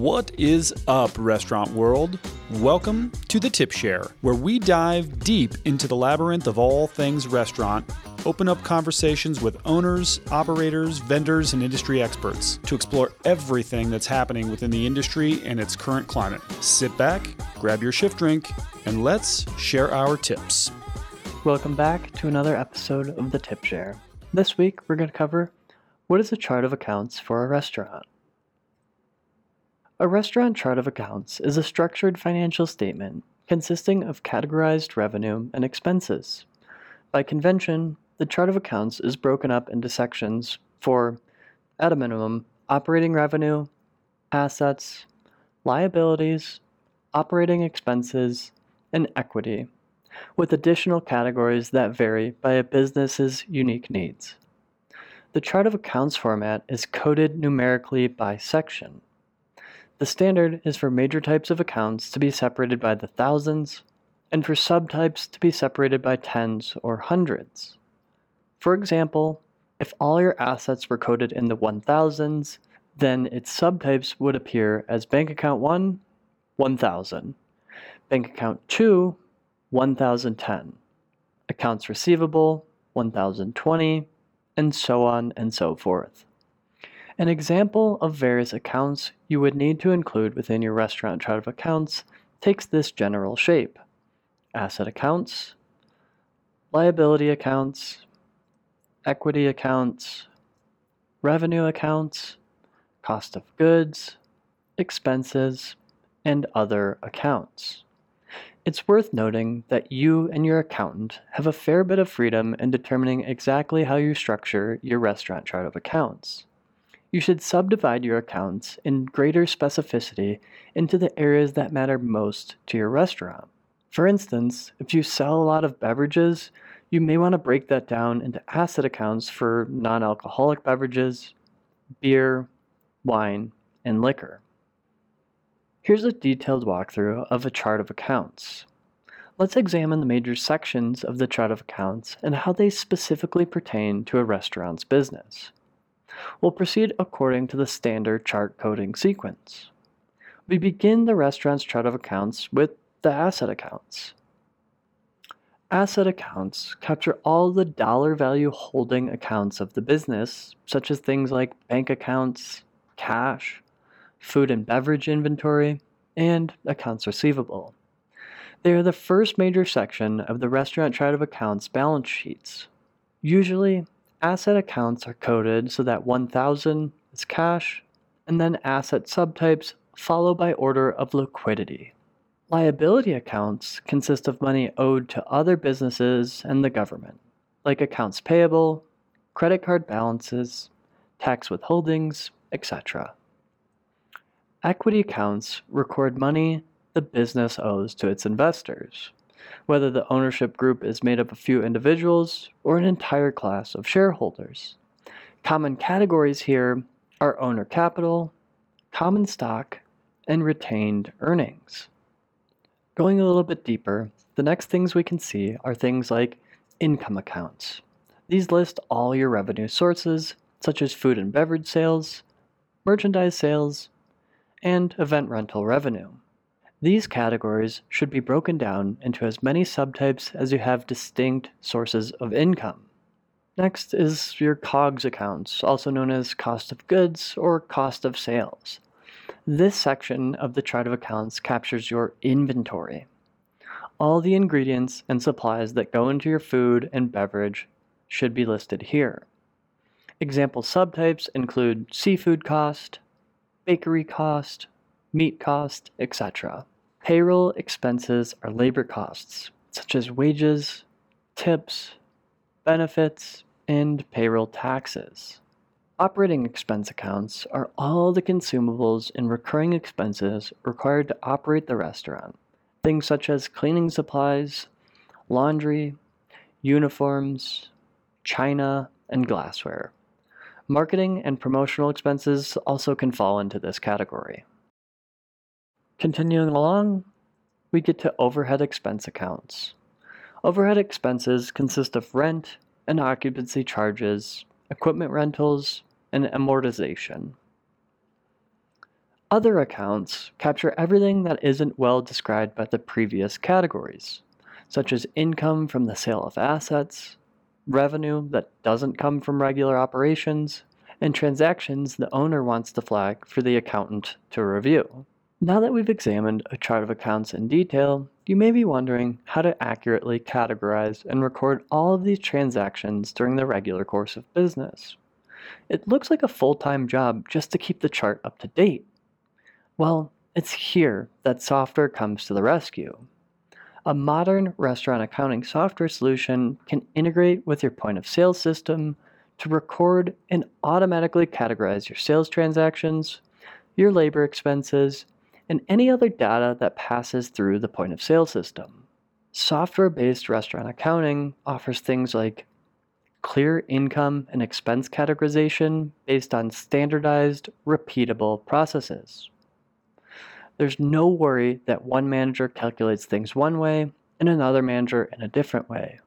What is up, restaurant world? Welcome to the Tip Share, where we dive deep into the labyrinth of all things restaurant, open up conversations with owners, operators, vendors, and industry experts to explore everything that's happening within the industry and its current climate. Sit back, grab your shift drink, and let's share our tips. Welcome back to another episode of the Tip Share. This week, we're going to cover what is a chart of accounts for a restaurant. A restaurant chart of accounts is a structured financial statement consisting of categorized revenue and expenses. By convention, the chart of accounts is broken up into sections for, at a minimum, operating revenue, assets, liabilities, operating expenses, and equity with additional categories that vary by a business's unique needs. The chart of accounts format is coded numerically by section. The standard is for major types of accounts to be separated by the thousands, and for subtypes to be separated by tens or hundreds. For example, if all your assets were coded in the 1000s, then its subtypes would appear as bank account 1, 1000, bank account 2, 1010, accounts receivable, 1020, and so on and so forth. An example of various accounts you would need to include within your restaurant chart of accounts takes this general shape asset accounts, liability accounts, equity accounts, revenue accounts, cost of goods, expenses, and other accounts. It's worth noting that you and your accountant have a fair bit of freedom in determining exactly how you structure your restaurant chart of accounts. You should subdivide your accounts in greater specificity into the areas that matter most to your restaurant. For instance, if you sell a lot of beverages, you may want to break that down into asset accounts for non alcoholic beverages, beer, wine, and liquor. Here's a detailed walkthrough of a chart of accounts. Let's examine the major sections of the chart of accounts and how they specifically pertain to a restaurant's business. We'll proceed according to the standard chart coding sequence. We begin the restaurant's chart of accounts with the asset accounts. Asset accounts capture all the dollar value holding accounts of the business, such as things like bank accounts, cash, food and beverage inventory, and accounts receivable. They are the first major section of the restaurant chart of accounts balance sheets. Usually, asset accounts are coded so that 1000 is cash, and then asset subtypes follow by order of liquidity. Liability accounts consist of money owed to other businesses and the government, like accounts payable, credit card balances, tax withholdings, etc. Equity accounts record money the business owes to its investors, whether the ownership group is made up of a few individuals or an entire class of shareholders. Common categories here are owner capital, common stock, and retained earnings. Going a little bit deeper, the next things we can see are things like income accounts. These list all your revenue sources, such as food and beverage sales, merchandise sales, and event rental revenue. These categories should be broken down into as many subtypes as you have distinct sources of income. Next is your COGS accounts, also known as cost of goods or cost of sales. This section of the chart of accounts captures your inventory. All the ingredients and supplies that go into your food and beverage should be listed here. Example subtypes include seafood cost, bakery cost, meat cost, etc. Payroll expenses are labor costs, such as wages, tips, benefits, and payroll taxes. Operating expense accounts are all the consumables and recurring expenses required to operate the restaurant. Things such as cleaning supplies, laundry, uniforms, china, and glassware. Marketing and promotional expenses also can fall into this category. Continuing along, we get to overhead expense accounts. Overhead expenses consist of rent and occupancy charges, equipment rentals, and amortization. Other accounts capture everything that isn't well described by the previous categories, such as income from the sale of assets, revenue that doesn't come from regular operations, and transactions the owner wants to flag for the accountant to review. Now that we've examined a chart of accounts in detail, you may be wondering how to accurately categorize and record all of these transactions during the regular course of business. It looks like a full time job just to keep the chart up to date. Well, it's here that software comes to the rescue. A modern restaurant accounting software solution can integrate with your point of sale system to record and automatically categorize your sales transactions, your labor expenses, and any other data that passes through the point of sale system. Software based restaurant accounting offers things like clear income and expense categorization based on standardized, repeatable processes. There's no worry that one manager calculates things one way and another manager in a different way.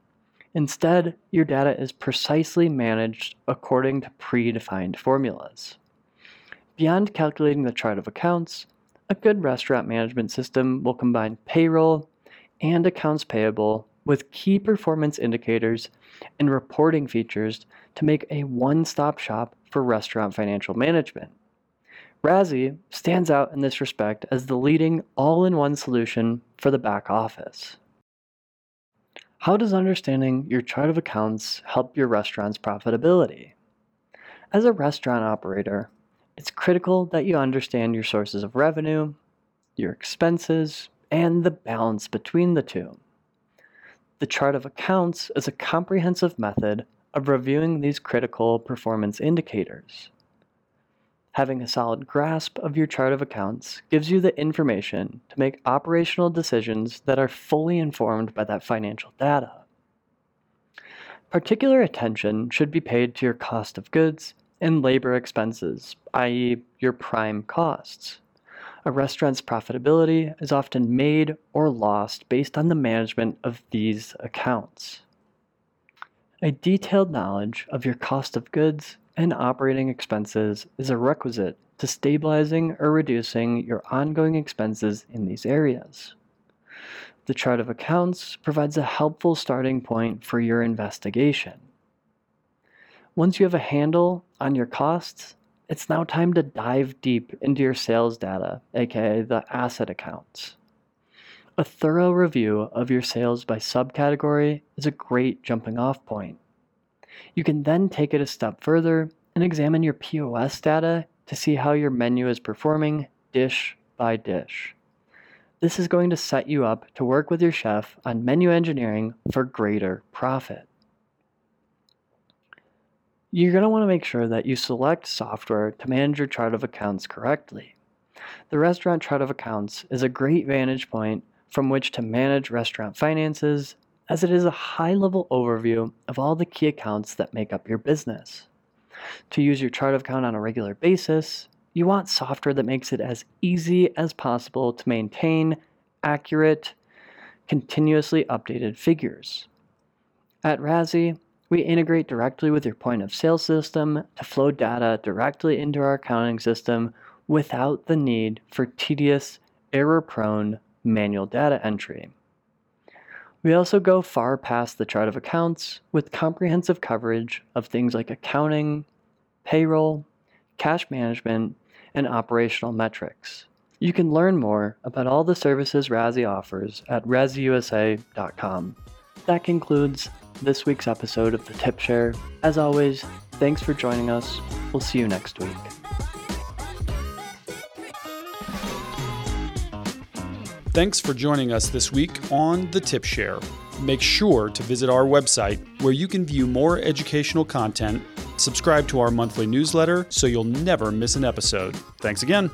Instead, your data is precisely managed according to predefined formulas. Beyond calculating the chart of accounts, a good restaurant management system will combine payroll and accounts payable with key performance indicators and reporting features to make a one stop shop for restaurant financial management. Rasi stands out in this respect as the leading all in one solution for the back office. How does understanding your chart of accounts help your restaurant's profitability? As a restaurant operator, it's critical that you understand your sources of revenue, your expenses, and the balance between the two. The chart of accounts is a comprehensive method of reviewing these critical performance indicators. Having a solid grasp of your chart of accounts gives you the information to make operational decisions that are fully informed by that financial data. Particular attention should be paid to your cost of goods and labor expenses, i.e., your prime costs. A restaurant's profitability is often made or lost based on the management of these accounts. A detailed knowledge of your cost of goods and operating expenses is a requisite to stabilizing or reducing your ongoing expenses in these areas. The chart of accounts provides a helpful starting point for your investigation. Once you have a handle on your costs, it's now time to dive deep into your sales data, aka the asset accounts. A thorough review of your sales by subcategory is a great jumping off point. You can then take it a step further and examine your POS data to see how your menu is performing dish by dish. This is going to set you up to work with your chef on menu engineering for greater profit you're going to want to make sure that you select software to manage your chart of accounts correctly. The restaurant chart of accounts is a great vantage point from which to manage restaurant finances, as it is a high level overview of all the key accounts that make up your business. To use your chart of account on a regular basis, you want software that makes it as easy as possible to maintain accurate, continuously updated figures. At Rasi, we integrate directly with your point of sale system to flow data directly into our accounting system without the need for tedious, error prone manual data entry. We also go far past the chart of accounts with comprehensive coverage of things like accounting, payroll, cash management, and operational metrics. You can learn more about all the services Rasi offers at rasiusa.com. That concludes this week's episode of the Tip Share. As always, thanks for joining us. We'll see you next week. Thanks for joining us this week on the Tip Share. Make sure to visit our website where you can view more educational content, subscribe to our monthly newsletter so you'll never miss an episode. Thanks again.